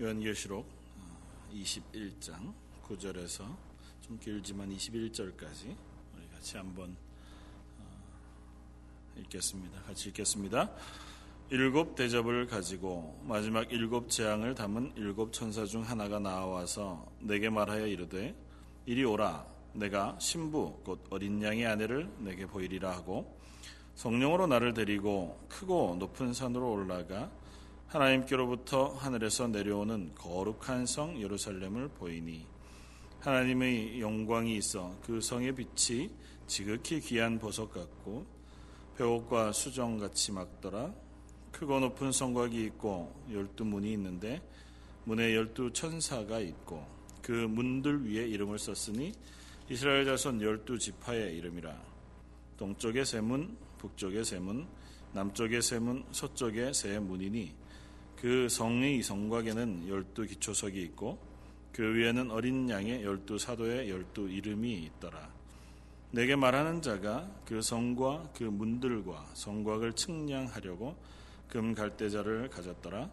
요한계시록 21장 9절에서 좀 길지만 21절까지 우리 같이 한번 어, 읽겠습니다. 같이 읽겠습니다. 일곱 대접을 가지고 마지막 일곱 재앙을 담은 일곱 천사 중 하나가 나와서 내게 말하여 이르되 이리 오라 내가 신부 곧 어린 양의 아내를 내게 보이리라 하고 성령으로 나를 데리고 크고 높은 산으로 올라가 하나님께로부터 하늘에서 내려오는 거룩한 성 예루살렘을 보이니 하나님의 영광이 있어 그 성의 빛이 지극히 귀한 보석 같고 벼옥과 수정 같이 막더라. 크고 높은 성곽이 있고 열두 문이 있는데 문에 열두 천사가 있고 그 문들 위에 이름을 썼으니 이스라엘 자손 열두 지파의 이름이라. 동쪽의 세 문, 북쪽의 세 문, 남쪽의 세 문, 서쪽의 세 문이니 그 성의 성곽에는 열두 기초석이 있고 그 위에는 어린 양의 열두 사도의 열두 이름이 있더라. 내게 말하는 자가 그 성과 그 문들과 성곽을 측량하려고 금 갈대자를 가졌더라.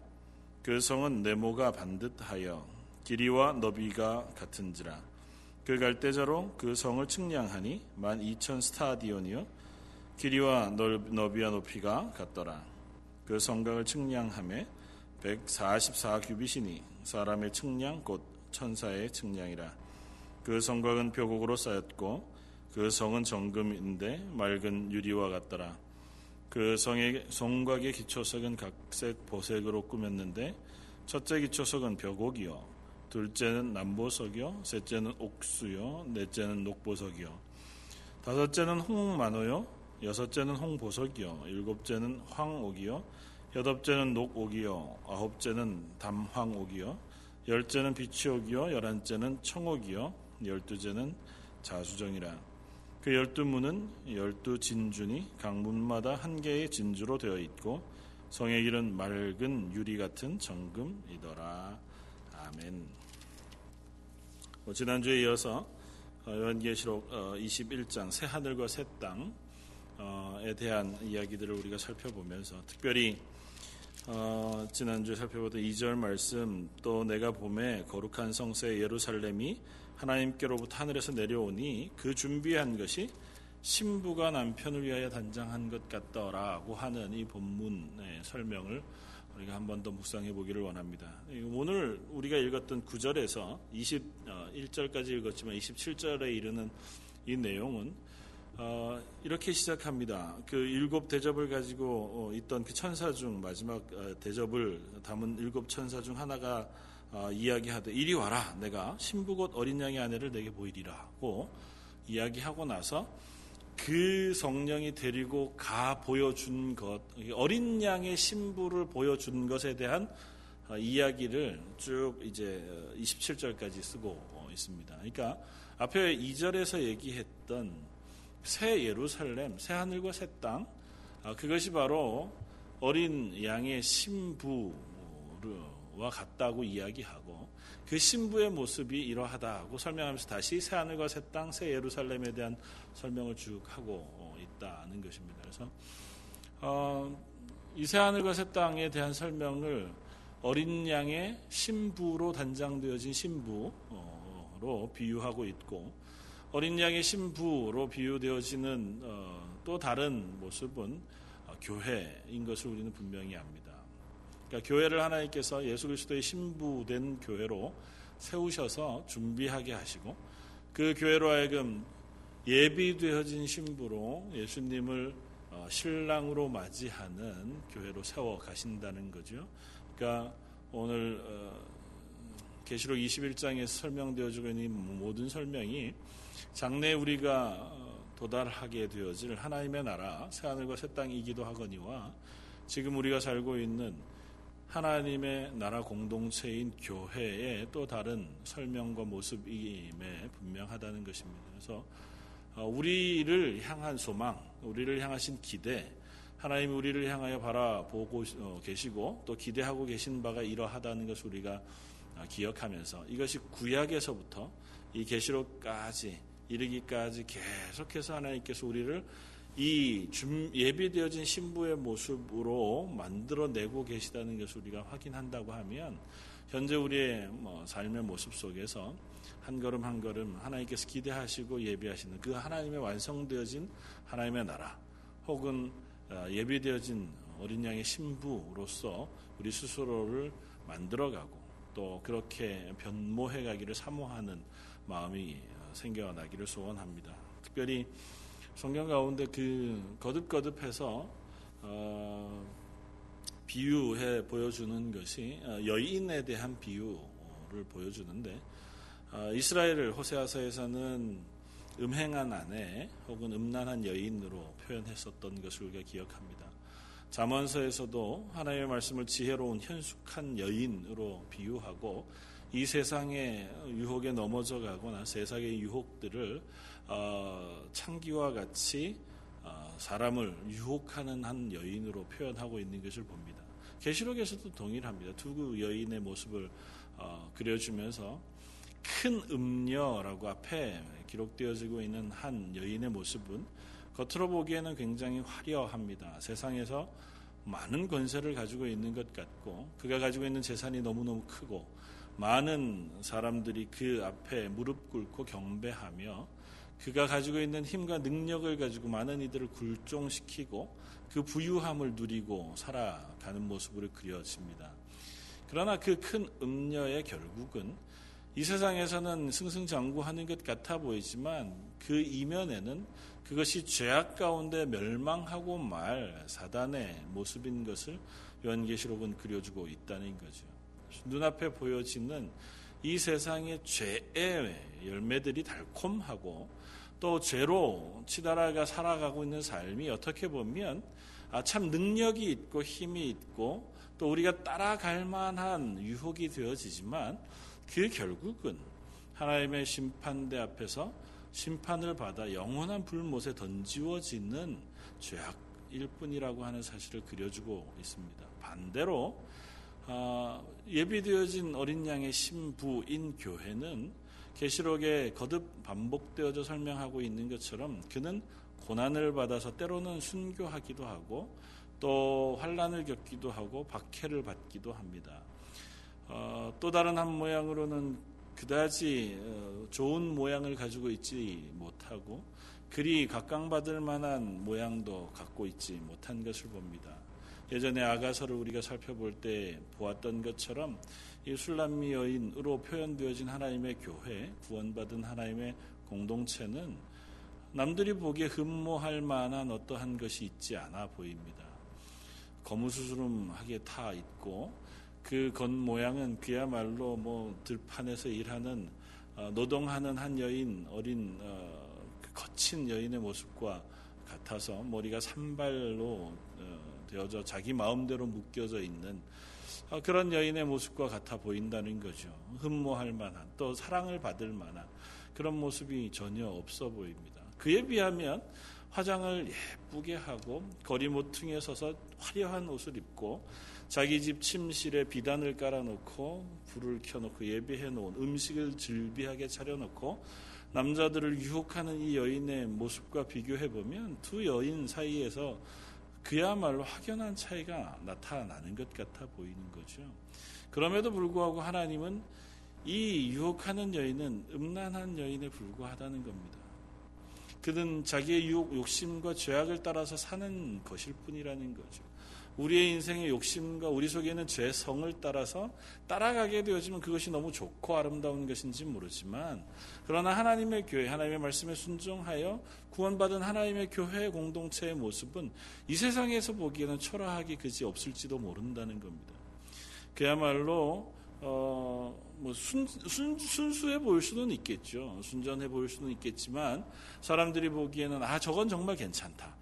그 성은 네모가 반듯하여 길이와 너비가 같은지라. 그 갈대자로 그 성을 측량하니 만 이천 스타디온이요 길이와 너비와 높이가 같더라. 그 성곽을 측량함에 144규빗이니 사람의 측량 곧 천사의 측량이라. 그 성곽은 벼곡으로 쌓였고 그 성은 정금인데 맑은 유리와 같더라. 그 성의 성곽의 기초석은 각색 보색으로 꾸몄는데 첫째 기초석은 벼곡이요. 둘째는 남보석이요. 셋째는 옥수요. 넷째는 녹보석이요. 다섯째는 홍만호요. 여섯째는 홍보석이요. 일곱째는 황옥이요 여덟째는 녹옥이요 아홉째는 담황옥이요 열째는 비치옥이요 열한째는 청옥이요 열두째는 자수정이라. 그 열두 문은 열두 진준이 강문마다 한 개의 진주로 되어 있고 성의 길은 맑은 유리 같은 정금이더라. 아멘. 뭐 지난주에 이어서 어, 요한계시록 21장 어, 새 하늘과 새 땅 에 대한 이야기들을 우리가 살펴보면서 특별히 어, 지난주에 살펴보던 2절 말씀 또 내가 봄에 거룩한 성세 예루살렘이 하나님께로부터 하늘에서 내려오니 그 준비한 것이 신부가 남편을 위하여 단장한 것 같더라고 하는 이 본문의 설명을 우리가 한 번 더 묵상해 보기를 원합니다. 오늘 우리가 읽었던 9절에서 21절까지 읽었지만 27절에 이르는 이 내용은 어, 이렇게 시작합니다. 그 일곱 대접을 가지고 어, 있던 그 천사 중 마지막 어, 대접을 담은 일곱 천사 중 하나가 어, 이야기하되 이리 와라 내가 신부 곧 어린 양의 아내를 내게 보이리라고 이야기하고 나서 그 성령이 데리고 가 보여준 것 어린 양의 신부를 보여준 것에 대한 어, 이야기를 쭉 이제 27절까지 쓰고 어, 있습니다. 그러니까 앞에 2절에서 얘기했던 새 예루살렘, 새 하늘과 새 땅, 아, 그것이 바로 어린 양의 신부와 같다고 이야기하고 그 신부의 모습이 이러하다고 설명하면서 다시 새 하늘과 새 땅, 새 예루살렘에 대한 설명을 쭉 하고 어, 있다는 것입니다. 그래서 어, 이새 하늘과 새 땅에 대한 설명을 어린 양의 신부로 단장되어진 신부로 비유하고 있고 어린 양의 신부로 비유되어지는 어, 또 다른 모습은 어, 교회인 것을 우리는 분명히 압니다. 그러니까 교회를 하나님께서 예수 그리스도의 신부된 교회로 세우셔서 준비하게 하시고 그 교회로 하여금 예비되어진 신부로 예수님을 어, 신랑으로 맞이하는 교회로 세워 가신다는 거죠. 그러니까 오늘 계시록 21장에서 설명되어지고 있는 모든 설명이 장래 우리가 어, 도달하게 되어질 하나님의 나라 새하늘과 새 땅이기도 하거니와 지금 우리가 살고 있는 하나님의 나라 공동체인 교회의 또 다른 설명과 모습임에 분명하다는 것입니다. 그래서 어, 우리를 향한 소망, 우리를 향하신 기대, 하나님이 우리를 향하여 바라보고 어, 계시고 또 기대하고 계신 바가 이러하다는 것을 우리가 기억하면서 이것이 구약에서부터 이 계시록까지 이르기까지 계속해서 하나님께서 우리를 이 예비되어진 신부의 모습으로 만들어내고 계시다는 것을 우리가 확인한다고 하면 현재 우리의 뭐 삶의 모습 속에서 한 걸음 한 걸음 하나님께서 기대하시고 예비하시는 그 하나님의 완성되어진 하나님의 나라 혹은 어, 예비되어진 어린 양의 신부로서 우리 스스로를 만들어가고 또 그렇게 변모해 가기를 사모하는 마음이 생겨나기를 소원합니다. 특별히 성경 가운데 그 거듭거듭해서 어, 비유해 보여주는 것이 어, 여인에 대한 비유를 보여주는데 어, 이스라엘을 호세아서에서는 음행한 아내 혹은 음란한 여인으로 표현했었던 것을 우리가 기억합니다. 잠언서에서도 하나님의 말씀을 지혜로운 현숙한 여인으로 비유하고 이 세상의 유혹에 넘어져 가거나 세상의 유혹들을 어, 창기와 같이 어, 사람을 유혹하는 한 여인으로 표현하고 있는 것을 봅니다. 계시록에서도 동일합니다. 두 여인의 모습을 어, 그려주면서 큰 음녀라고 앞에 기록되어지고 있는 한 여인의 모습은 겉으로 보기에는 굉장히 화려합니다. 세상에서 많은 권세를 가지고 있는 것 같고 그가 가지고 있는 재산이 너무너무 크고 많은 사람들이 그 앞에 무릎 꿇고 경배하며 그가 가지고 있는 힘과 능력을 가지고 많은 이들을 굴종시키고 그 부유함을 누리고 살아가는 모습으로 그려집니다. 그러나 그 큰 음녀의 결국은 이 세상에서는 승승장구하는 것 같아 보이지만 그 이면에는 그것이 죄악 가운데 멸망하고 말 사단의 모습인 것을 요한계시록은 그려주고 있다는 거죠. 눈앞에 보여지는 이 세상의 죄의 열매들이 달콤하고 또 죄로 치달아가 살아가고 있는 삶이 어떻게 보면 아, 참 능력이 있고 힘이 있고 또 우리가 따라갈 만한 유혹이 되어지지만 그 결국은 하나님의 심판대 앞에서 심판을 받아 영원한 불못에 던지워지는 죄악일 뿐이라고 하는 사실을 그려주고 있습니다. 반대로 어, 예비되어진 어린 양의 신부인 교회는 계시록에 거듭 반복되어져 설명하고 있는 것처럼 그는 고난을 받아서 때로는 순교하기도 하고 또 환란을 겪기도 하고 박해를 받기도 합니다. 어, 또 다른 한 모양으로는 그다지 어, 좋은 모양을 가지고 있지 못하고 그리 각광받을 만한 모양도 갖고 있지 못한 것을 봅니다. 예전에 아가서를 우리가 살펴볼 때 보았던 것처럼 이 술람미 여인으로 표현되어진 하나님의 교회, 구원받은 하나님의 공동체는 남들이 보기에 흠모할 만한 어떠한 것이 있지 않아 보입니다. 거무스름하게 타 있고 그 겉모양은 그야말로 뭐 들판에서 일하는 어, 노동하는 한 여인 어린 어, 그 거친 여인의 모습과 같아서 머리가 산발로 되어져 자기 마음대로 묶여져 있는 어, 그런 여인의 모습과 같아 보인다는 거죠. 흠모할 만한 또 사랑을 받을 만한 그런 모습이 전혀 없어 보입니다. 그에 비하면 화장을 예쁘게 하고 거리 모퉁이에 서서 화려한 옷을 입고 자기 집 침실에 비단을 깔아놓고 불을 켜놓고 예비해 놓은 음식을 즐비하게 차려놓고 남자들을 유혹하는 이 여인의 모습과 비교해 보면 두 여인 사이에서 그야말로 확연한 차이가 나타나는 것 같아 보이는 거죠. 그럼에도 불구하고 하나님은 이 유혹하는 여인은 음란한 여인에 불과하다는 겁니다. 그는 자기의 욕심과 죄악을 따라서 사는 것일 뿐이라는 거죠. 우리의 인생의 욕심과 우리 속에 있는 죄 성을 따라서 따라가게 되어지면 그것이 너무 좋고 아름다운 것인지 모르지만 그러나 하나님의 교회, 하나님의 말씀에 순종하여 구원받은 하나님의 교회 공동체의 모습은 이 세상에서 보기에는 초라하기 그지 없을지도 모른다는 겁니다. 그야말로 어, 뭐 순, 순, 순수해 보일 수는 있겠죠. 순전해 보일 수는 있겠지만 사람들이 보기에는 아 저건 정말 괜찮다.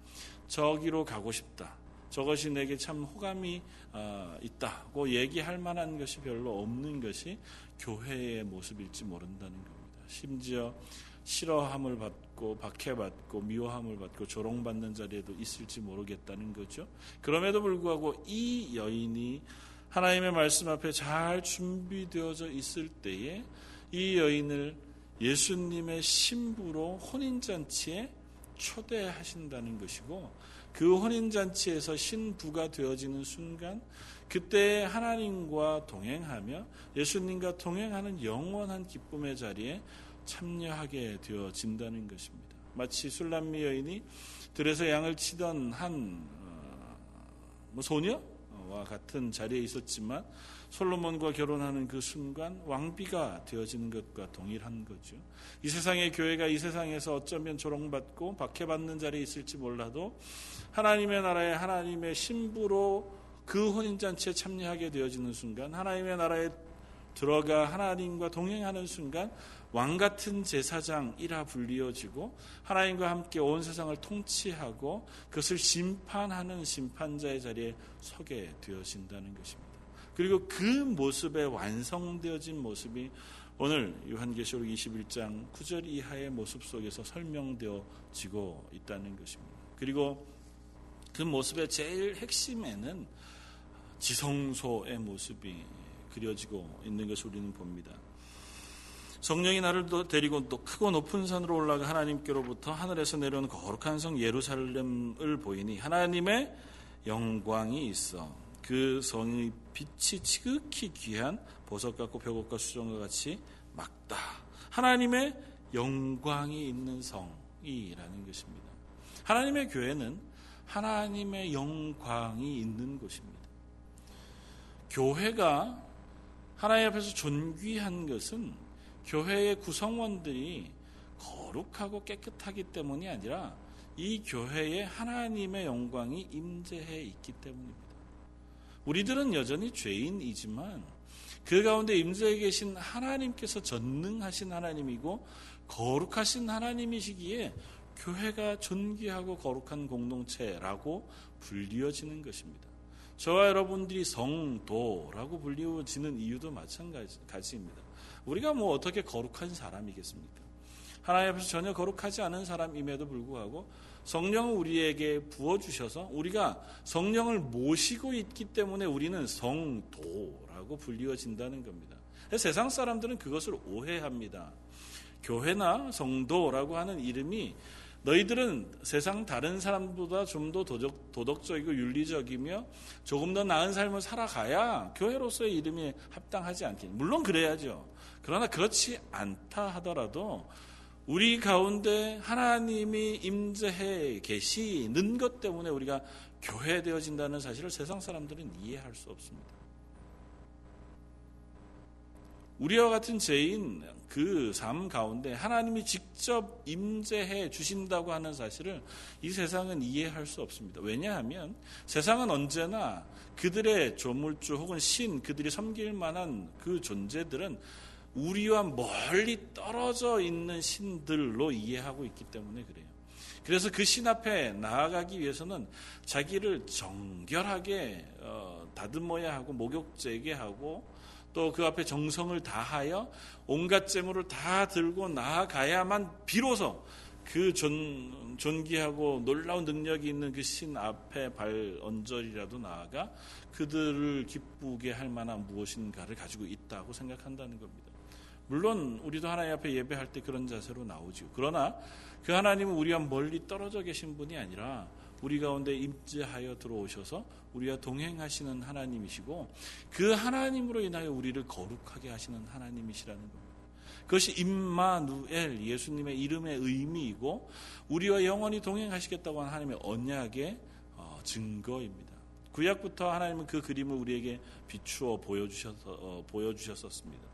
저기로 가고 싶다. 저것이 내게 참 호감이 어, 있다고 얘기할 만한 것이 별로 없는 것이 교회의 모습일지 모른다는 겁니다. 심지어 싫어함을 받고 박해받고 미워함을 받고 조롱받는 자리에도 있을지 모르겠다는 거죠. 그럼에도 불구하고 이 여인이 하나님의 말씀 앞에 잘 준비되어져 있을 때에 이 여인을 예수님의 신부로 혼인잔치에 초대하신다는 것이고 그 혼인잔치에서 신부가 되어지는 순간 그때 하나님과 동행하며 예수님과 동행하는 영원한 기쁨의 자리에 참여하게 되어진다는 것입니다. 마치 술람미 여인이 들에서 양을 치던 한 어, 뭐 소녀와 같은 자리에 있었지만 솔로몬과 결혼하는 그 순간 왕비가 되어지는 것과 동일한 거죠. 이 세상의 교회가 이 세상에서 어쩌면 조롱받고 박해받는 자리에 있을지 몰라도 하나님의 나라에 하나님의 신부로 그 혼인잔치에 참여하게 되어지는 순간 하나님의 나라에 들어가 하나님과 동행하는 순간 왕 같은 제사장이라 불리어지고 하나님과 함께 온 세상을 통치하고 그것을 심판하는 심판자의 자리에 서게 되어진다는 것입니다. 그리고 그 모습에 완성되어진 모습이 오늘 요한계시록 21장 9절 이하의 모습 속에서 설명되어지고 있다는 것입니다. 그리고 그 모습의 제일 핵심에는 지성소의 모습이 그려지고 있는 것을 우리는 봅니다. 성령이 나를 데리고 또 크고 높은 산으로 올라가 하나님께로부터 하늘에서 내려온 거룩한 성 예루살렘을 보이니 하나님의 영광이 있어 그 성의 빛이 지극히 귀한 보석 같고 벽옥과 수정과 같이 막다. 하나님의 영광이 있는 성이라는 것입니다. 하나님의 교회는 하나님의 영광이 있는 곳입니다. 교회가 하나님 앞에서 존귀한 것은 교회의 구성원들이 거룩하고 깨끗하기 때문이 아니라 이 교회에 하나님의 영광이 임재해 있기 때문입니다. 우리들은 여전히 죄인이지만 그 가운데 임재해 계신 하나님께서 전능하신 하나님이고 거룩하신 하나님이시기에 교회가 존귀하고 거룩한 공동체라고 불리어지는 것입니다. 저와 여러분들이 성도라고 불리워지는 이유도 마찬가지입니다. 우리가 뭐 어떻게 거룩한 사람이겠습니까? 하나님 앞에서 전혀 거룩하지 않은 사람임에도 불구하고 성령을 우리에게 부어주셔서 우리가 성령을 모시고 있기 때문에 우리는 성도라고 불리워진다는 겁니다. 세상 사람들은 그것을 오해합니다. 교회나 성도라고 하는 이름이 너희들은 세상 다른 사람보다 좀 더 도덕, 도덕적이고 윤리적이며 조금 더 나은 삶을 살아가야 교회로서의 이름이 합당하지 않겠니? 물론 그래야죠. 그러나 그렇지 않다 하더라도 우리 가운데 하나님이 임재해 계시는 것 때문에 우리가 교회 되어진다는 사실을 세상 사람들은 이해할 수 없습니다. 우리와 같은 죄인 그 삶 가운데 하나님이 직접 임재해 주신다고 하는 사실을 이 세상은 이해할 수 없습니다. 왜냐하면 세상은 언제나 그들의 조물주 혹은 신, 그들이 섬길 만한 그 존재들은 우리와 멀리 떨어져 있는 신들로 이해하고 있기 때문에 그래요. 그래서 그 신 앞에 나아가기 위해서는 자기를 정결하게 어, 다듬어야 하고 목욕재계 하고 또 그 앞에 정성을 다하여 온갖 제물을 다 들고 나아가야만 비로소 그 존, 존귀하고 놀라운 능력이 있는 그 신 앞에 발 언저리라도 나아가 그들을 기쁘게 할 만한 무엇인가를 가지고 있다고 생각한다는 겁니다. 물론 우리도 하나님 앞에 예배할 때 그런 자세로 나오죠. 그러나 그 하나님은 우리와 멀리 떨어져 계신 분이 아니라 우리 가운데 임재하여 들어오셔서 우리와 동행하시는 하나님이시고 그 하나님으로 인하여 우리를 거룩하게 하시는 하나님이시라는 겁니다. 그것이 임마누엘 예수님의 이름의 의미이고 우리와 영원히 동행하시겠다고 하는 하나님의 언약의 어, 증거입니다. 구약부터 하나님은 그 그림을 우리에게 비추어 보여주셔서, 어, 보여주셨었습니다.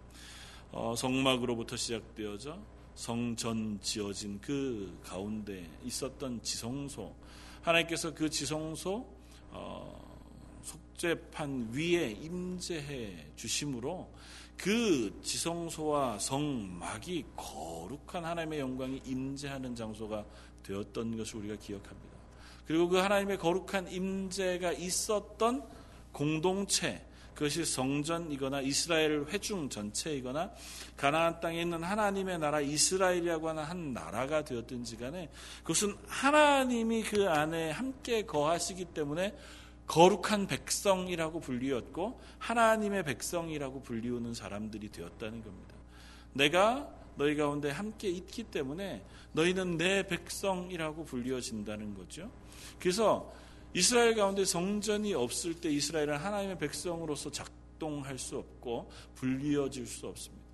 어, 성막으로부터 시작되어져 성전 지어진 그 가운데 있었던 지성소 하나님께서 그 지성소 어, 속죄판 위에 임재해 주심으로 그 지성소와 성막이 거룩한 하나님의 영광이 임재하는 장소가 되었던 것을 우리가 기억합니다. 그리고 그 하나님의 거룩한 임재가 있었던 공동체 그것이 성전이거나 이스라엘 회중 전체이거나 가나안 땅에 있는 하나님의 나라 이스라엘이라고 하는 한 나라가 되었든지 간에 그것은 하나님이 그 안에 함께 거하시기 때문에 거룩한 백성이라고 불리었고 하나님의 백성이라고 불리우는 사람들이 되었다는 겁니다. 내가 너희 가운데 함께 있기 때문에 너희는 내 백성이라고 불리어진다는 거죠. 그래서 이스라엘 가운데 성전이 없을 때 이스라엘은 하나님의 백성으로서 작동할 수 없고 불리어질 수 없습니다.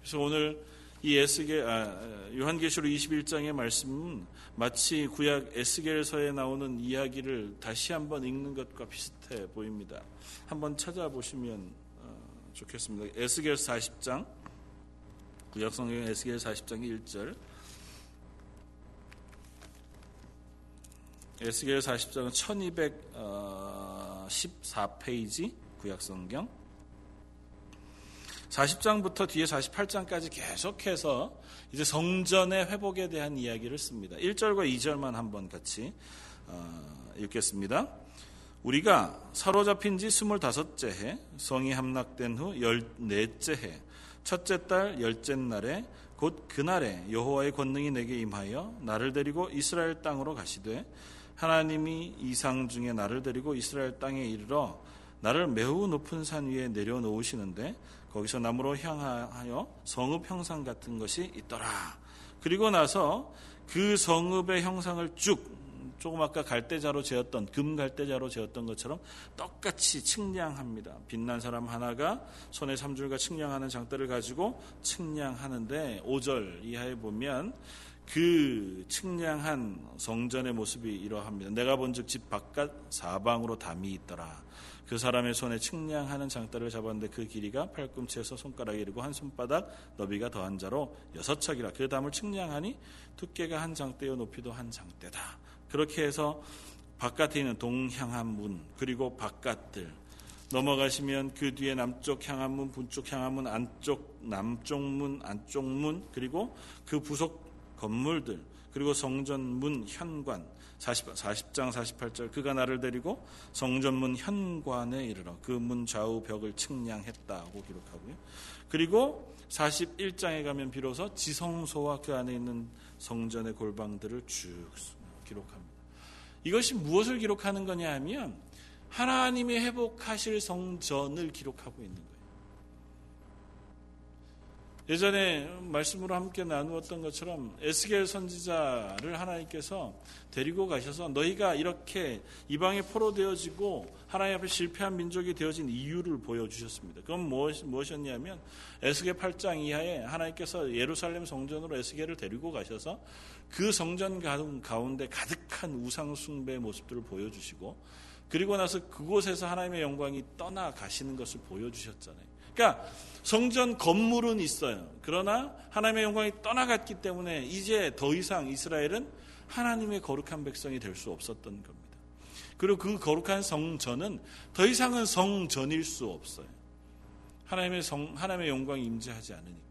그래서 오늘 이 에스겔 아, 요한계시록 21장의 말씀은 마치 구약 에스겔서에 나오는 이야기를 다시 한번 읽는 것과 비슷해 보입니다. 한번 찾아보시면 어, 좋겠습니다. 에스겔 40장 구약 성경 에스겔 40장 1절 에스겔 40장은 1214페이지 구약 성경 40장부터 뒤에 48장까지 계속해서 이제 성전의 회복에 대한 이야기를 습니다. 1절과 2절만 한번 같이 어, 읽겠습니다. 우리가 사로잡힌 지 25째 해, 성이 함락된 후 14째 해, 첫째 달 열째 날에 곧 그날에 여호와의 권능이 내게 임하여 나를 데리고 이스라엘 땅으로 가시되 하나님이 이상 중에 나를 데리고 이스라엘 땅에 이르러 나를 매우 높은 산 위에 내려놓으시는데 거기서 나무로 향하여 성읍 형상 같은 것이 있더라. 그리고 나서 그 성읍의 형상을 쭉 조금 아까 갈대자로 재었던 금 갈대자로 재었던 것처럼 똑같이 측량합니다. 빛난 사람 하나가 손에 삼줄과 측량하는 장대를 가지고 측량하는데 5절 이하에 보면 그 측량한 성전의 모습이 이러합니다. 내가 본즉 집 바깥 사방으로 담이 있더라. 그 사람의 손에 측량하는 장대를 잡았는데 그 길이가 팔꿈치에서 손가락에 이르고 한 손바닥 너비가 더한 자로 여섯 척이라 그 담을 측량하니 두께가 한 장대요 높이도 한 장대다. 그렇게 해서 바깥에 있는 동향한 문 그리고 바깥들 넘어가시면 그 뒤에 남쪽 향한 문, 북쪽 향한 문, 안쪽 남쪽 문, 안쪽 문 그리고 그 부속 건물들 그리고 성전 문 현관 40, 40장 48절 그가 나를 데리고 성전 문 현관에 이르러 그 문 좌우 벽을 측량했다고 기록하고요. 그리고 41장에 가면 비로소 지성소와 그 안에 있는 성전의 골방들을 쭉 기록합니다. 이것이 무엇을 기록하는 거냐 하면 하나님이 회복하실 성전을 기록하고 있는 거예요. 예전에 말씀으로 함께 나누었던 것처럼 에스겔 선지자를 하나님께서 데리고 가셔서 너희가 이렇게 이방에 포로되어지고 하나님 앞에 실패한 민족이 되어진 이유를 보여주셨습니다. 그건 무엇이었냐면 에스겔 8장 이하에 하나님께서 예루살렘 성전으로 에스겔을 데리고 가셔서 그 성전 가운데 가득한 우상 숭배의 모습들을 보여주시고 그리고 나서 그곳에서 하나님의 영광이 떠나가시는 것을 보여주셨잖아요. 그러니까 성전 건물은 있어요. 그러나 하나님의 영광이 떠나갔기 때문에 이제 더 이상 이스라엘은 하나님의 거룩한 백성이 될 수 없었던 겁니다. 그리고 그 거룩한 성전은 더 이상은 성전일 수 없어요. 하나님의 성, 하나님의 영광이 임재하지 않으니까.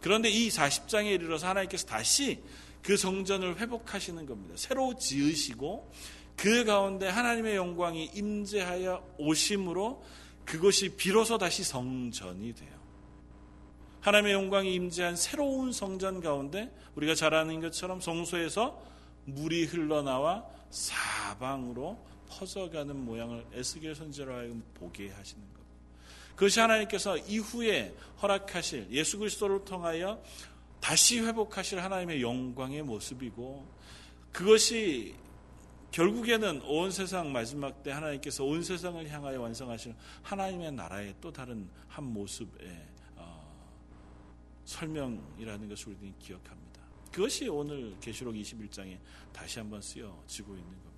그런데 이 40장에 이르러서 하나님께서 다시 그 성전을 회복하시는 겁니다. 새로 지으시고 그 가운데 하나님의 영광이 임재하여 오심으로 그것이 비로소 다시 성전이 돼요. 하나님의 영광이 임재한 새로운 성전 가운데 우리가 잘 아는 것처럼 성소에서 물이 흘러나와 사방으로 퍼져가는 모양을 에스겔 선지자로 하여금 보게 하시는 것. 그것이 하나님께서 이후에 허락하실 예수 그리스도를 통하여 다시 회복하실 하나님의 영광의 모습이고 그것이 결국에는 온 세상 마지막 때 하나님께서 온 세상을 향하여 완성하시는 하나님의 나라의 또 다른 한 모습의 어, 설명이라는 것을 우리는 기억합니다. 그것이 오늘 계시록 21장에 다시 한번 쓰여지고 있는 겁니다.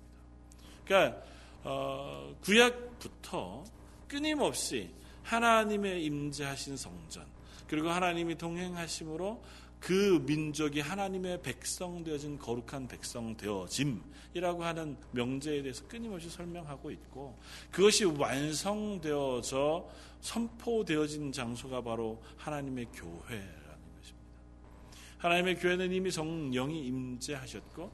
그러니까 어, 구약부터 끊임없이 하나님의 임재하신 성전 그리고 하나님이 동행하심으로 그 민족이 하나님의 백성 되어진 거룩한 백성 되어짐이라고 하는 명제에 대해서 끊임없이 설명하고 있고 그것이 완성되어져 선포되어진 장소가 바로 하나님의 교회라는 것입니다. 하나님의 교회는 이미 성령이 임재하셨고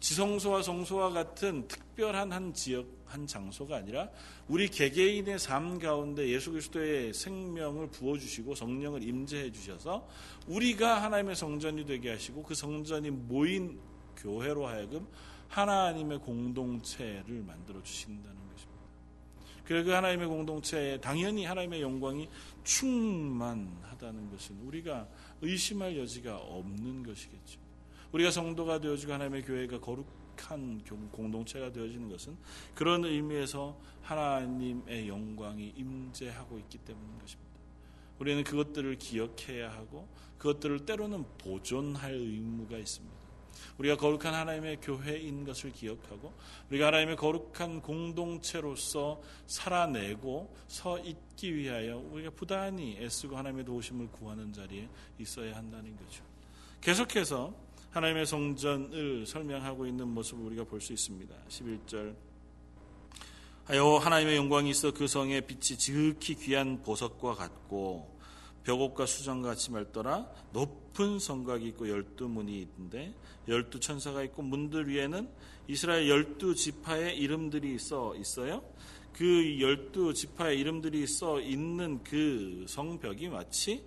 지성소와 성소와 같은 특별한 한 지역, 한 장소가 아니라 우리 개개인의 삶 가운데 예수 그리스도의 생명을 부어주시고 성령을 임재해 주셔서 우리가 하나님의 성전이 되게 하시고 그 성전이 모인 교회로 하여금 하나님의 공동체를 만들어 주신다는 것입니다. 그래서 그 하나님의 공동체에 당연히 하나님의 영광이 충만하다는 것은 우리가 의심할 여지가 없는 것이겠죠. 우리가 성도가 되어지고 하나님의 교회가 거룩한 공동체가 되어지는 것은 그런 의미에서 하나님의 영광이 임재하고 있기 때문인 것입니다. 우리는 그것들을 기억해야 하고 그것들을 때로는 보존할 의무가 있습니다. 우리가 거룩한 하나님의 교회인 것을 기억하고 우리가 하나님의 거룩한 공동체로서 살아내고 서 있기 위하여 우리가 부단히 애쓰고 하나님의 도우심을 구하는 자리에 있어야 한다는 거죠. 계속해서 하나님의 성전을 설명하고 있는 모습을 우리가 볼 수 있습니다. 11절 하여 하나님의 영광이 있어 그 성의 빛이 지극히 귀한 보석과 같고 벽옥과 수정같이 말더라 높은 성곽이 있고 열두 문이 있는데 열두 천사가 있고 문들 위에는 이스라엘 열두 지파의 이름들이 써 있어요. 그 열두 지파의 이름들이 써 있는 그 성벽이 마치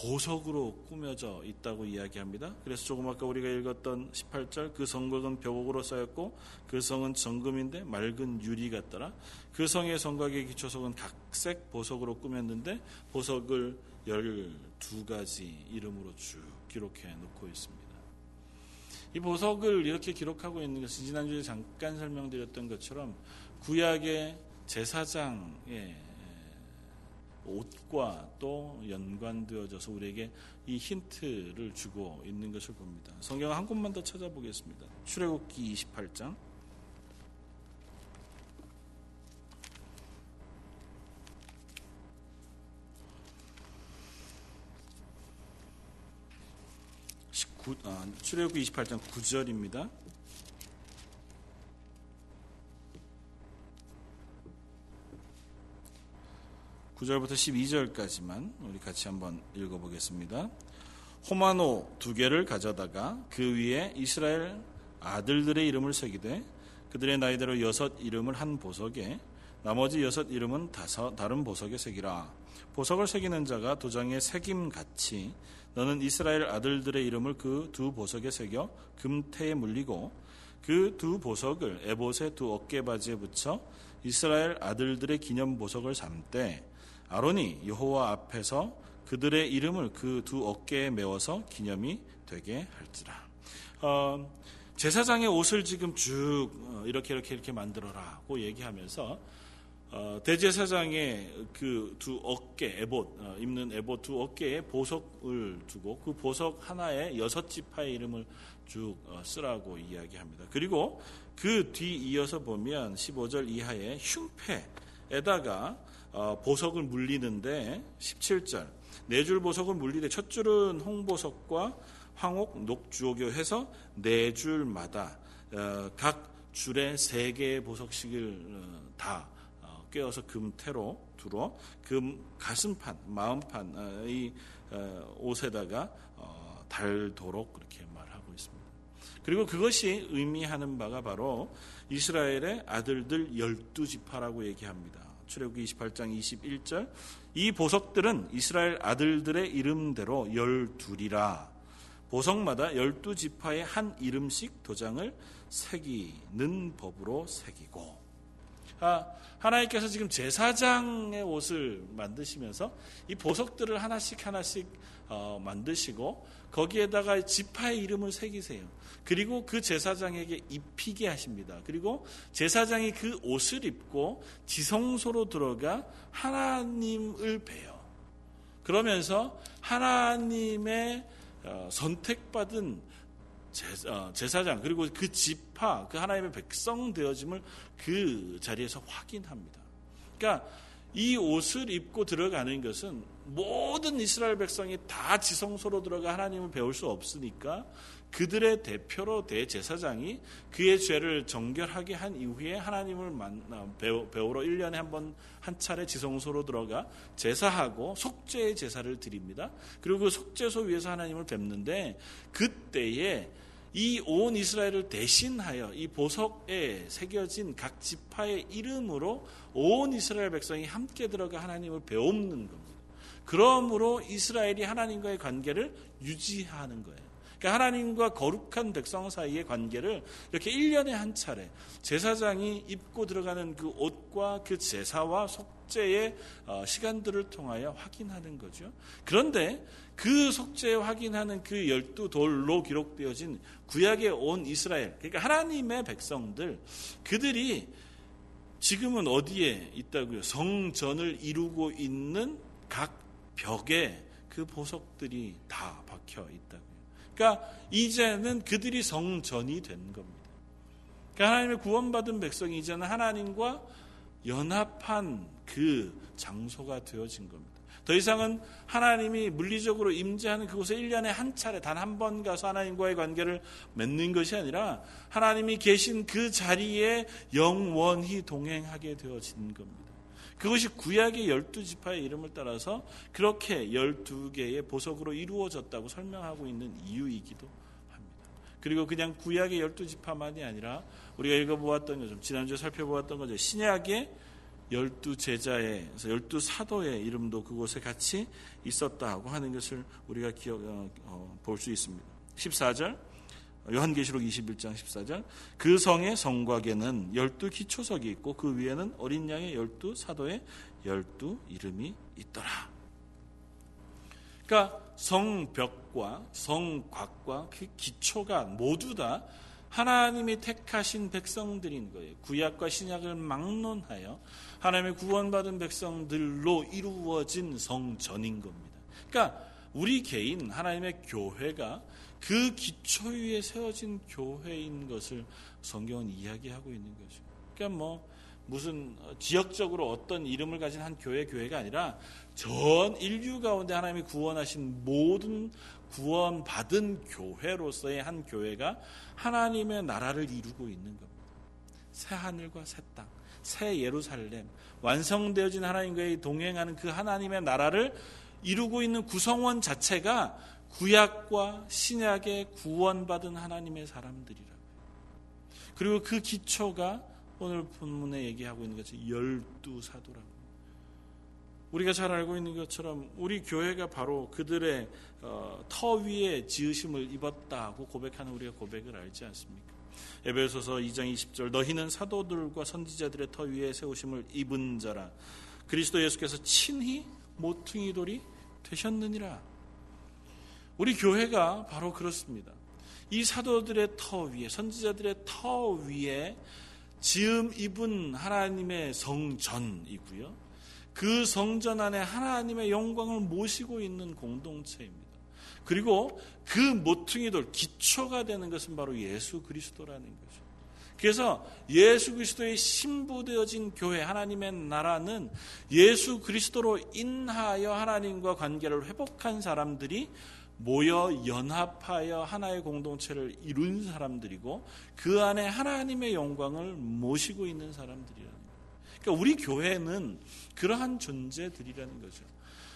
보석으로 꾸며져 있다고 이야기합니다. 그래서 조금 아까 우리가 읽었던 18절 그 성곽은 벽옥으로 쌓였고 그 성은 정금인데 맑은 유리 같더라. 그 성의 성곽의 기초석은 각색 보석으로 꾸몄는데 보석을 12가지 이름으로 쭉 기록해 놓고 있습니다. 이 보석을 이렇게 기록하고 있는 것은 지난주에 잠깐 설명드렸던 것처럼 구약의 제사장의 옷과 또 연관되어져서 우리에게 이 힌트를 주고 있는 것을 봅니다. 성경 한 곳만 더 찾아보겠습니다. 출애굽기 28장 19, 아, 출애굽기 28장 9절입니다. 9절부터 12절까지만 우리 같이 한번 읽어보겠습니다. 호마노 두 개를 가져다가 그 위에 이스라엘 아들들의 이름을 새기되 그들의 나이대로 여섯 이름을 한 보석에 나머지 여섯 이름은 다섯, 다른 보석에 새기라. 보석을 새기는 자가 도장에 새김 같이 너는 이스라엘 아들들의 이름을 그 두 보석에 새겨 금태에 물리고 그 두 보석을 에봇의 두 어깨 바지에 붙여 이스라엘 아들들의 기념 보석을 삼되 아론이 여호와 앞에서 그들의 이름을 그 두 어깨에 메워서 기념이 되게 할지라. 어, 제사장의 옷을 지금 쭉 어, 이렇게 이렇게 이렇게 만들어라고 얘기하면서 어, 대제사장의 그 두 어깨 에봇 어, 입는 에봇 두 어깨에 보석을 두고 그 보석 하나에 여섯 지파의 이름을 쭉 어, 쓰라고 이야기합니다. 그리고 그 뒤 이어서 보면 15절 이하에 흉패에다가 어, 보석을 물리는데 17절 네 줄 보석을 물리되 첫 줄은 홍보석과 황옥, 녹주옥교 해서 네 줄마다 어, 각 줄에 세 개의 보석씩을 어, 다 꿰어서 금태로 두어 금 가슴판, 마음판 이 옷에다가 달도록 그렇게 말하고 있습니다. 그리고 그것이 의미하는 바가 바로 이스라엘의 아들들 열두 지파라고 얘기합니다. 출애굽기 28장 21절 이 보석들은 이스라엘 아들들의 이름대로 열둘이라. 보석마다 열두 지파의 한 이름씩 도장을 새기는 법으로 새기고. 아, 하나님께서 지금 제사장의 옷을 만드시면서 이 보석들을 하나씩 하나씩 어, 만드시고 거기에다가 지파의 이름을 새기세요. 그리고 그 제사장에게 입히게 하십니다. 그리고 제사장이 그 옷을 입고 지성소로 들어가 하나님을 뵈요. 그러면서 하나님의 어, 선택받은 어, 제사장 그리고 그 지파 그 하나님의 백성 되어짐을 그 자리에서 확인합니다. 그러니까 이 옷을 입고 들어가는 것은 모든 이스라엘 백성이 다 지성소로 들어가 하나님을 배울 수 없으니까 그들의 대표로 대제사장이 그의 죄를 정결하게 한 이후에 하나님을 만나, 배우러 1년에 한 번 한 차례 지성소로 들어가 제사하고 속죄의 제사를 드립니다. 그리고 그 속죄소 위에서 하나님을 뵙는데 그때에 이 온 이스라엘을 대신하여 이 보석에 새겨진 각 지파의 이름으로 온 이스라엘 백성이 함께 들어가 하나님을 배우는 겁니다. 그러므로 이스라엘이 하나님과의 관계를 유지하는 거예요. 그러니까 하나님과 거룩한 백성 사이의 관계를 이렇게 1년에 한 차례 제사장이 입고 들어가는 그 옷과 그 제사와 속죄의 어, 시간들을 통하여 확인하는 거죠. 그런데 그 속죄 확인하는 그 열두 돌로 기록되어진 구약에 온 이스라엘, 그러니까 하나님의 백성들, 그들이 지금은 어디에 있다고요? 성전을 이루고 있는 각 벽에 그 보석들이 다 박혀 있다고요. 그러니까 이제는 그들이 성전이 된 겁니다. 그러니까 하나님의 구원받은 백성이 이제는 하나님과 연합한 그 장소가 되어진 겁니다. 더 이상은 하나님이 물리적으로 임재하는 그곳에 1년에 한 차례 단 한 번 가서 하나님과의 관계를 맺는 것이 아니라 하나님이 계신 그 자리에 영원히 동행하게 되어진 겁니다. 그것이 구약의 열두 지파의 이름을 따라서 그렇게 열두 개의 보석으로 이루어졌다고 설명하고 있는 이유이기도 합니다. 그리고 그냥 구약의 열두 지파만이 아니라 우리가 읽어보았던 것처럼 지난주에 살펴보았던 것처럼 신약의 열두 제자의 열두 사도의 이름도 그곳에 같이 있었다고 하는 것을 우리가 기억 어, 어, 볼수 있습니다. 14절 요한계시록 21장 14절 그 성의 성곽에는 열두 기초석이 있고 그 위에는 어린 양의 열두 사도의 열두 이름이 있더라. 그러니까 성벽과 성곽과 그 기초가 모두 다 하나님이 택하신 백성들인 거예요. 구약과 신약을 막론하여 하나님의 구원받은 백성들로 이루어진 성전인 겁니다. 그러니까 우리 개인 하나님의 교회가 그 기초 위에 세워진 교회인 것을 성경은 이야기하고 있는 거죠. 그러니까 뭐 무슨 지역적으로 어떤 이름을 가진 한 교회 교회가 아니라 전 인류 가운데 하나님이 구원하신 모든 구원받은 교회로서의 한 교회가 하나님의 나라를 이루고 있는 겁니다. 새 하늘과 새 땅, 새 예루살렘, 완성되어진 하나님과의 동행하는 그 하나님의 나라를 이루고 있는 구성원 자체가 구약과 신약의 구원받은 하나님의 사람들이라고요. 그리고 그 기초가 오늘 본문에 얘기하고 있는 것이 열두 사도라고. 우리가 잘 알고 있는 것처럼 우리 교회가 바로 그들의 어, 터 위에 지으심을 입었다고 고백하는 우리가 고백을 알지 않습니까? 에베소서 2장 20절 너희는 사도들과 선지자들의 터 위에 세우심을 입은 자라 그리스도 예수께서 친히 모퉁이 돌이 되셨느니라. 우리 교회가 바로 그렇습니다. 이 사도들의 터 위에 선지자들의 터 위에 지음 입은 하나님의 성전이고요. 그 성전 안에 하나님의 영광을 모시고 있는 공동체입니다. 그리고 그 모퉁이 돌 기초가 되는 것은 바로 예수 그리스도라는 거죠. 그래서 예수 그리스도의 신부되어진 교회 하나님의 나라는 예수 그리스도로 인하여 하나님과 관계를 회복한 사람들이 모여 연합하여 하나의 공동체를 이룬 사람들이고 그 안에 하나님의 영광을 모시고 있는 사람들이라는 거예요. 그러니까 우리 교회는 그러한 존재들이라는 거죠.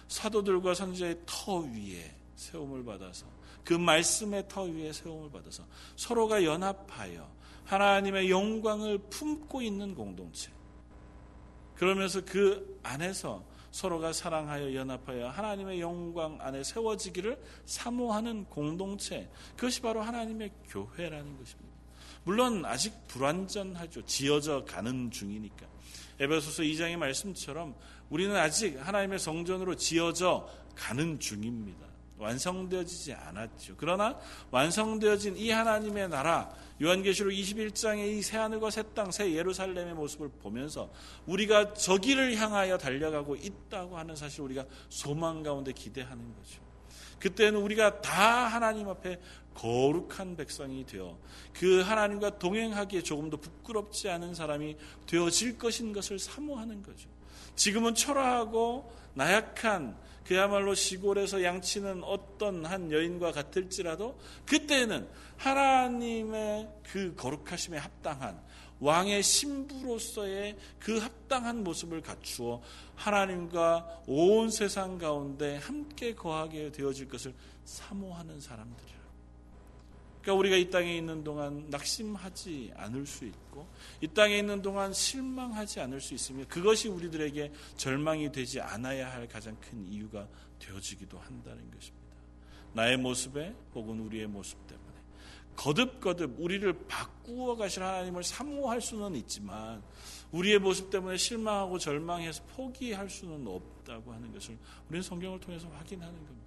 사도들과 선지자의 터 위에 세움을 받아서 그 말씀의 터 위에 세움을 받아서 서로가 연합하여 하나님의 영광을 품고 있는 공동체. 그러면서 그 안에서 서로가 사랑하여 연합하여 하나님의 영광 안에 세워지기를 사모하는 공동체. 그것이 바로 하나님의 교회라는 것입니다. 물론 아직 불완전하죠. 지어져 가는 중이니까. 에베소서 2장의 말씀처럼 우리는 아직 하나님의 성전으로 지어져 가는 중입니다. 완성되어지지 않았죠. 그러나 완성되어진 이 하나님의 나라 요한계시록 21장의 이 새하늘과 새 땅, 새 예루살렘의 모습을 보면서 우리가 저기를 향하여 달려가고 있다고 하는 사실 우리가 소망 가운데 기대하는 거죠. 그때는 우리가 다 하나님 앞에 거룩한 백성이 되어 그 하나님과 동행하기에 조금 더 부끄럽지 않은 사람이 되어질 것인 것을 사모하는 거죠. 지금은 초라하고 나약한 그야말로 시골에서 양치는 어떤 한 여인과 같을지라도 그때는 하나님의 그 거룩하심에 합당한 왕의 신부로서의 그 합당한 모습을 갖추어 하나님과 온 세상 가운데 함께 거하게 되어질 것을 사모하는 사람들이라. 그러니까 우리가 이 땅에 있는 동안 낙심하지 않을 수 있고 이 땅에 있는 동안 실망하지 않을 수 있으며 그것이 우리들에게 절망이 되지 않아야 할 가장 큰 이유가 되어지기도 한다는 것입니다. 나의 모습에 혹은 우리의 모습 때문에 거듭거듭 우리를 바꾸어 가실 하나님을 사모할 수는 있지만 우리의 모습 때문에 실망하고 절망해서 포기할 수는 없다고 하는 것을 우리는 성경을 통해서 확인하는 겁니다.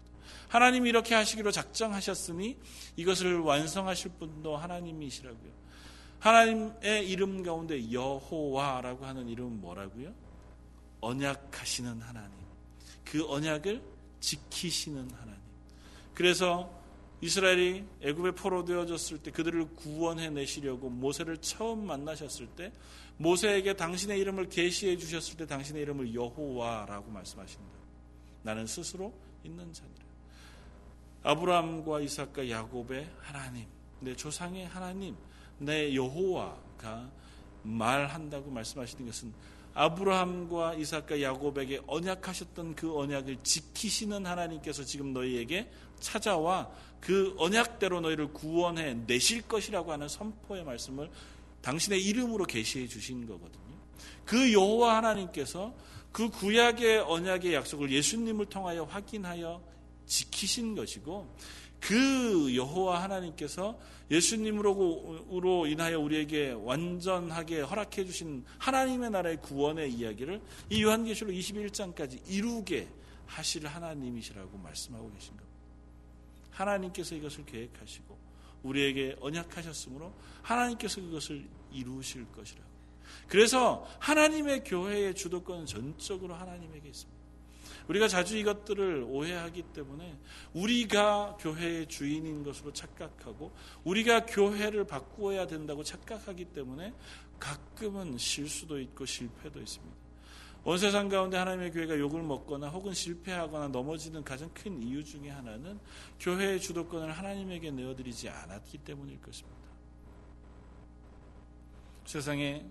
하나님이 이렇게 하시기로 작정하셨으니 이것을 완성하실 분도 하나님이시라고요. 하나님의 이름 가운데 여호와라고 하는 이름은 뭐라고요? 언약하시는 하나님. 그 언약을 지키시는 하나님. 그래서 이스라엘이 애굽에 포로되어졌을 때 그들을 구원해 내시려고 모세를 처음 만나셨을 때 모세에게 당신의 이름을 계시해 주셨을 때 당신의 이름을 여호와라고 말씀하신다. 나는 스스로 있는 자니라. 아브라함과 이삭과 야곱의 하나님, 내 조상의 하나님, 내 여호와가 말한다고 말씀하시는 것은 아브라함과 이삭과 야곱에게 언약하셨던 그 언약을 지키시는 하나님께서 지금 너희에게 찾아와 그 언약대로 너희를 구원해 내실 것이라고 하는 선포의 말씀을 당신의 이름으로 계시해 주신 거거든요. 그 여호와 하나님께서 그 구약의 언약의 약속을 예수님을 통하여 확인하여 지키신 것이고 그 여호와 하나님께서 예수님으로 인하여 우리에게 완전하게 허락해 주신 하나님의 나라의 구원의 이야기를 이 요한계시록 21장까지 이루게 하실 하나님이시라고 말씀하고 계신 겁니다. 하나님께서 이것을 계획하시고 우리에게 언약하셨으므로 하나님께서 그것을 이루실 것이라고. 그래서 하나님의 교회의 주도권은 전적으로 하나님에게 있습니다. 우리가 자주 이것들을 오해하기 때문에 우리가 교회의 주인인 것으로 착각하고 우리가 교회를 바꾸어야 된다고 착각하기 때문에 가끔은 실수도 있고 실패도 있습니다. 온 세상 가운데 하나님의 교회가 욕을 먹거나 혹은 실패하거나 넘어지는 가장 큰 이유 중에 하나는 교회의 주도권을 하나님에게 내어드리지 않았기 때문일 것입니다. 세상에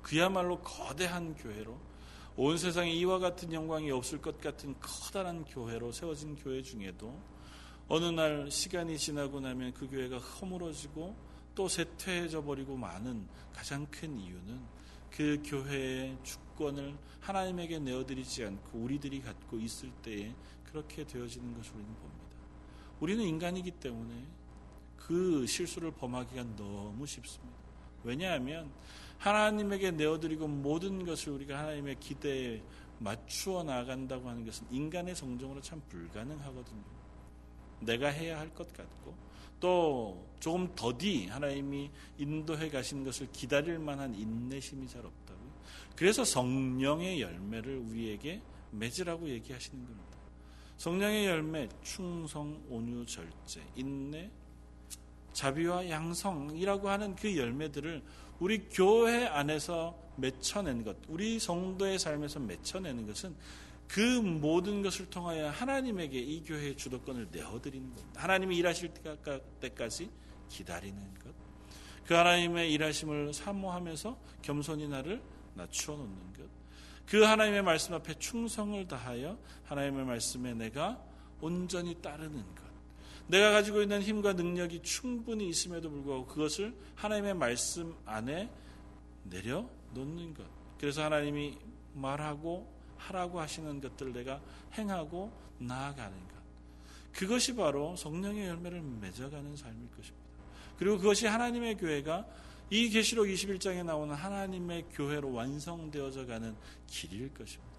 그야말로 거대한 교회로 온 세상에 이와 같은 영광이 없을 것 같은 커다란 교회로 세워진 교회 중에도 어느 날 시간이 지나고 나면 그 교회가 허물어지고 또 쇠퇴해져 버리고 많은 가장 큰 이유는 그 교회의 주권을 하나님에게 내어드리지 않고 우리들이 갖고 있을 때에 그렇게 되어지는 것을 우리는 봅니다. 우리는 인간이기 때문에 그 실수를 범하기가 너무 쉽습니다. 왜냐하면 하나님에게 내어드리고 모든 것을 우리가 하나님의 기대에 맞추어 나간다고 하는 것은 인간의 성정으로 참 불가능하거든요. 내가 해야 할 것 같고 또 조금 더디 하나님이 인도해 가신 것을 기다릴 만한 인내심이 잘 없다고요. 그래서 성령의 열매를 우리에게 맺으라고 얘기하시는 겁니다. 성령의 열매 충성, 온유, 절제, 인내, 자비와 양성이라고 하는 그 열매들을 우리 교회 안에서 맺혀낸 것, 우리 성도의 삶에서 맺혀내는 것은 그 모든 것을 통하여 하나님에게 이 교회의 주도권을 내어드리는 것. 하나님이 일하실 때까지 기다리는 것. 그 하나님의 일하심을 사모하면서 겸손히 나를 낮추어 놓는 것. 그 하나님의 말씀 앞에 충성을 다하여 하나님의 말씀에 내가 온전히 따르는 것. 내가 가지고 있는 힘과 능력이 충분히 있음에도 불구하고 그것을 하나님의 말씀 안에 내려놓는 것. 그래서 하나님이 말하고 하라고 하시는 것들을 내가 행하고 나아가는 것. 그것이 바로 성령의 열매를 맺어가는 삶일 것입니다. 그리고 그것이 하나님의 교회가 이 계시록 21장에 나오는 하나님의 교회로 완성되어져 가는 길일 것입니다.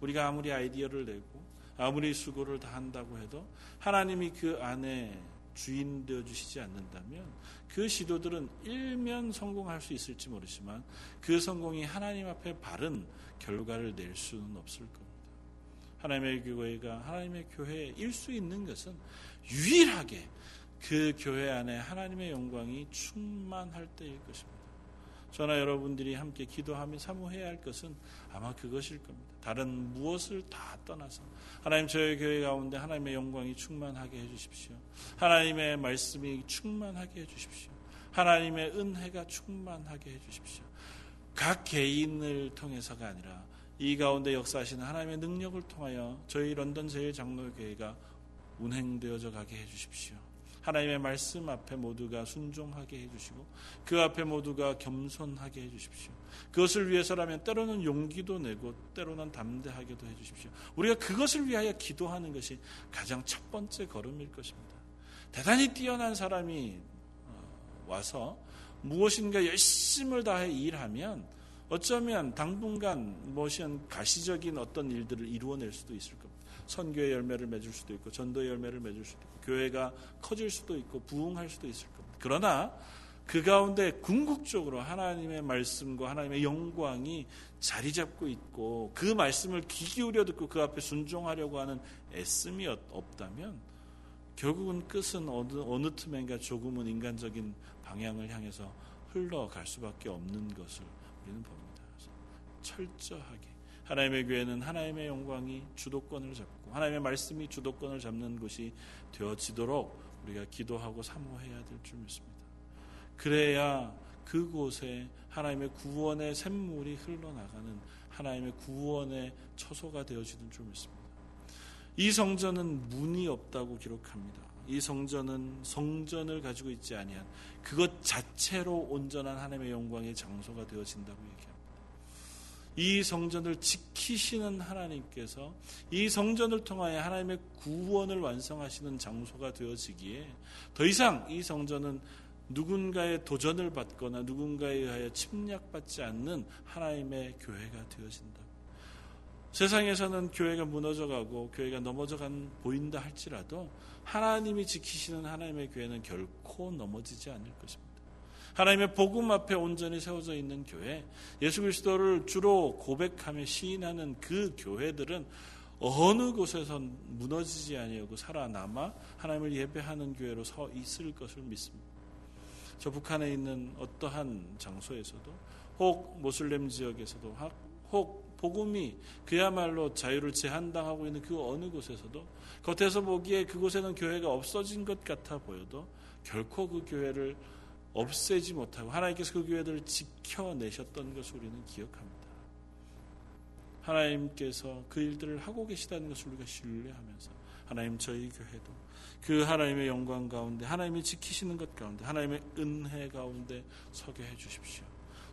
우리가 아무리 아이디어를 내고 아무리 수고를 다 한다고 해도 하나님이 그 안에 주인 되어 주시지 않는다면 그 시도들은 일면 성공할 수 있을지 모르지만 그 성공이 하나님 앞에 바른 결과를 낼 수는 없을 겁니다. 하나님의 교회가 하나님의 교회일 수 있는 것은 유일하게 그 교회 안에 하나님의 영광이 충만할 때일 것입니다. 저나 여러분들이 함께 기도하며 사모해야 할 것은 아마 그것일 겁니다. 다른 무엇을 다 떠나서 하나님 저희 교회 가운데 하나님의 영광이 충만하게 해주십시오. 하나님의 말씀이 충만하게 해주십시오. 하나님의 은혜가 충만하게 해주십시오. 각 개인을 통해서가 아니라 이 가운데 역사하시는 하나님의 능력을 통하여 저희 런던 제일 장로교회가 운행되어져 가게 해주십시오. 하나님의 말씀 앞에 모두가 순종하게 해주시고 그 앞에 모두가 겸손하게 해주십시오. 그것을 위해서라면 때로는 용기도 내고 때로는 담대하게도 해주십시오. 우리가 그것을 위하여 기도하는 것이 가장 첫 번째 걸음일 것입니다. 대단히 뛰어난 사람이 어, 와서 무엇인가 열심을 다해 일하면 어쩌면 당분간 무엇인 가시적인 어떤 일들을 이루어낼 수도 있을 겁니다. 선교의 열매를 맺을 수도 있고 전도의 열매를 맺을 수도 있고 교회가 커질 수도 있고 부흥할 수도 있을 겁니다. 그러나 그 가운데 궁극적으로 하나님의 말씀과 하나님의 영광이 자리 잡고 있고 그 말씀을 귀 기울여 듣고 그 앞에 순종하려고 하는 애씀이 없다면 결국은 끝은 어느, 어느 틈엔가 조금은 인간적인 방향을 향해서 흘러갈 수밖에 없는 것을 우리는 봅니다. 철저하게 하나님의 교회는 하나님의 영광이 주도권을 잡고 하나님의 말씀이 주도권을 잡는 곳이 되어지도록 우리가 기도하고 사모해야 될 줄 믿습니다. 그래야 그곳에 하나님의 구원의 샘물이 흘러나가는 하나님의 구원의 처소가 되어지는 줄 믿습니다. 이 성전은 문이 없다고 기록합니다. 이 성전은 성전을 가지고 있지 아니한 그것 자체로 온전한 하나님의 영광의 장소가 되어진다고 얘기합니다. 이 성전을 지키시는 하나님께서 이 성전을 통하여 하나님의 구원을 완성하시는 장소가 되어지기에 더 이상 이 성전은 누군가의 도전을 받거나 누군가에 의하여 침략받지 않는 하나님의 교회가 되어진다. 세상에서는 교회가 무너져가고 교회가 넘어져간 보인다 할지라도 하나님이 지키시는 하나님의 교회는 결코 넘어지지 않을 것입니다. 하나님의 복음 앞에 온전히 세워져 있는 교회, 예수 그리스도를 주로 고백하며 시인하는 그 교회들은 어느 곳에서 무너지지 아니하고 살아남아 하나님을 예배하는 교회로 서 있을 것을 믿습니다. 저 북한에 있는 어떠한 장소에서도 혹 모슬렘 지역에서도 혹 복음이 그야말로 자유를 제한당하고 있는 그 어느 곳에서도 겉에서 보기에 그곳에는 교회가 없어진 것 같아 보여도 결코 그 교회를 없애지 못하고 하나님께서 그 교회들을 지켜내셨던 것을 우리는 기억합니다. 하나님께서 그 일들을 하고 계시다는 것을 우리가 신뢰하면서 하나님 저희 교회도 그 하나님의 영광 가운데 하나님이 지키시는 것 가운데 하나님의 은혜 가운데 서게 해 주십시오.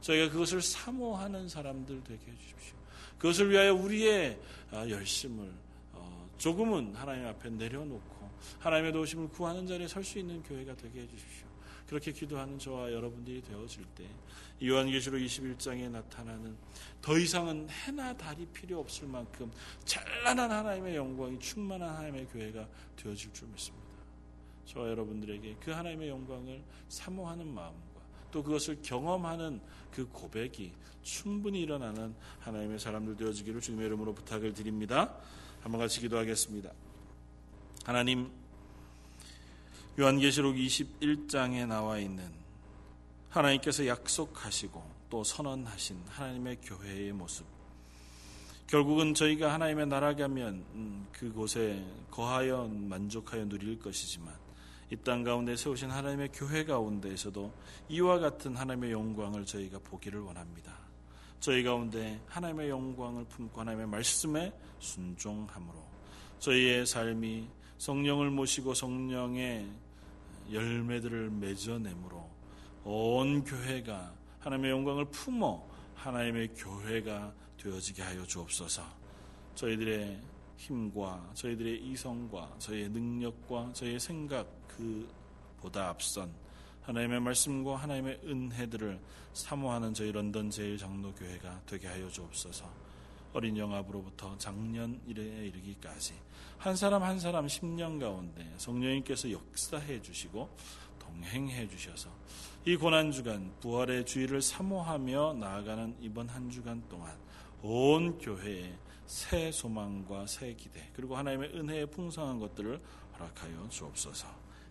저희가 그것을 사모하는 사람들 되게 해 주십시오. 그것을 위하여 우리의 아, 열심을 어, 조금은 하나님 앞에 내려놓고 하나님의 도우심을 구하는 자리에 설 수 있는 교회가 되게 해 주십시오. 그렇게 기도하는 저와 여러분들이 되어질 때 요한계시록 21장에 나타나는 더 이상은 해나 달이 필요 없을 만큼 찬란한 하나님의 영광이 충만한 하나님의 교회가 되어질 줄 믿습니다. 저와 여러분들에게 그 하나님의 영광을 사모하는 마음과 또 그것을 경험하는 그 고백이 충분히 일어나는 하나님의 사람들 되어지기를 주님의 이름으로 부탁을 드립니다. 한번 같이 기도하겠습니다. 하나님 요한계시록 21장에 나와 있는 하나님께서 약속하시고 또 선언하신 하나님의 교회의 모습. 결국은 저희가 하나님의 나라 가면 음, 그곳에 거하여 만족하여 누릴 것이지만 이 땅 가운데 세우신 하나님의 교회 가운데에서도 이와 같은 하나님의 영광을 저희가 보기를 원합니다. 저희 가운데 하나님의 영광을 품고 하나님의 말씀에 순종함으로 저희의 삶이 성령을 모시고 성령의 열매들을 맺어내므로 온 교회가 하나님의 영광을 품어 하나님의 교회가 되어지게 하여 주옵소서. 저희들의 힘과 저희들의 이성과 저희의 능력과 저희의 생각 그보다 앞선 하나님의 말씀과 하나님의 은혜들을 사모하는 저희 런던 제일 장로교회가 되게 하여 주옵소서. 어린 영합으로부터 작년 일에 이르기까지 한 사람 한 사람 10년 가운데 성령님께서 역사해 주시고 동행해 주셔서 이 고난 주간 부활의 주의를 사모하며 나아가는 이번 한 주간 동안 온 교회에 새 소망과 새 기대 그리고 하나님의 은혜의 풍성한 것들을 허락하여 주옵소서.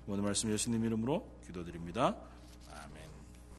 오늘 말씀 예수님 이름으로 기도드립니다.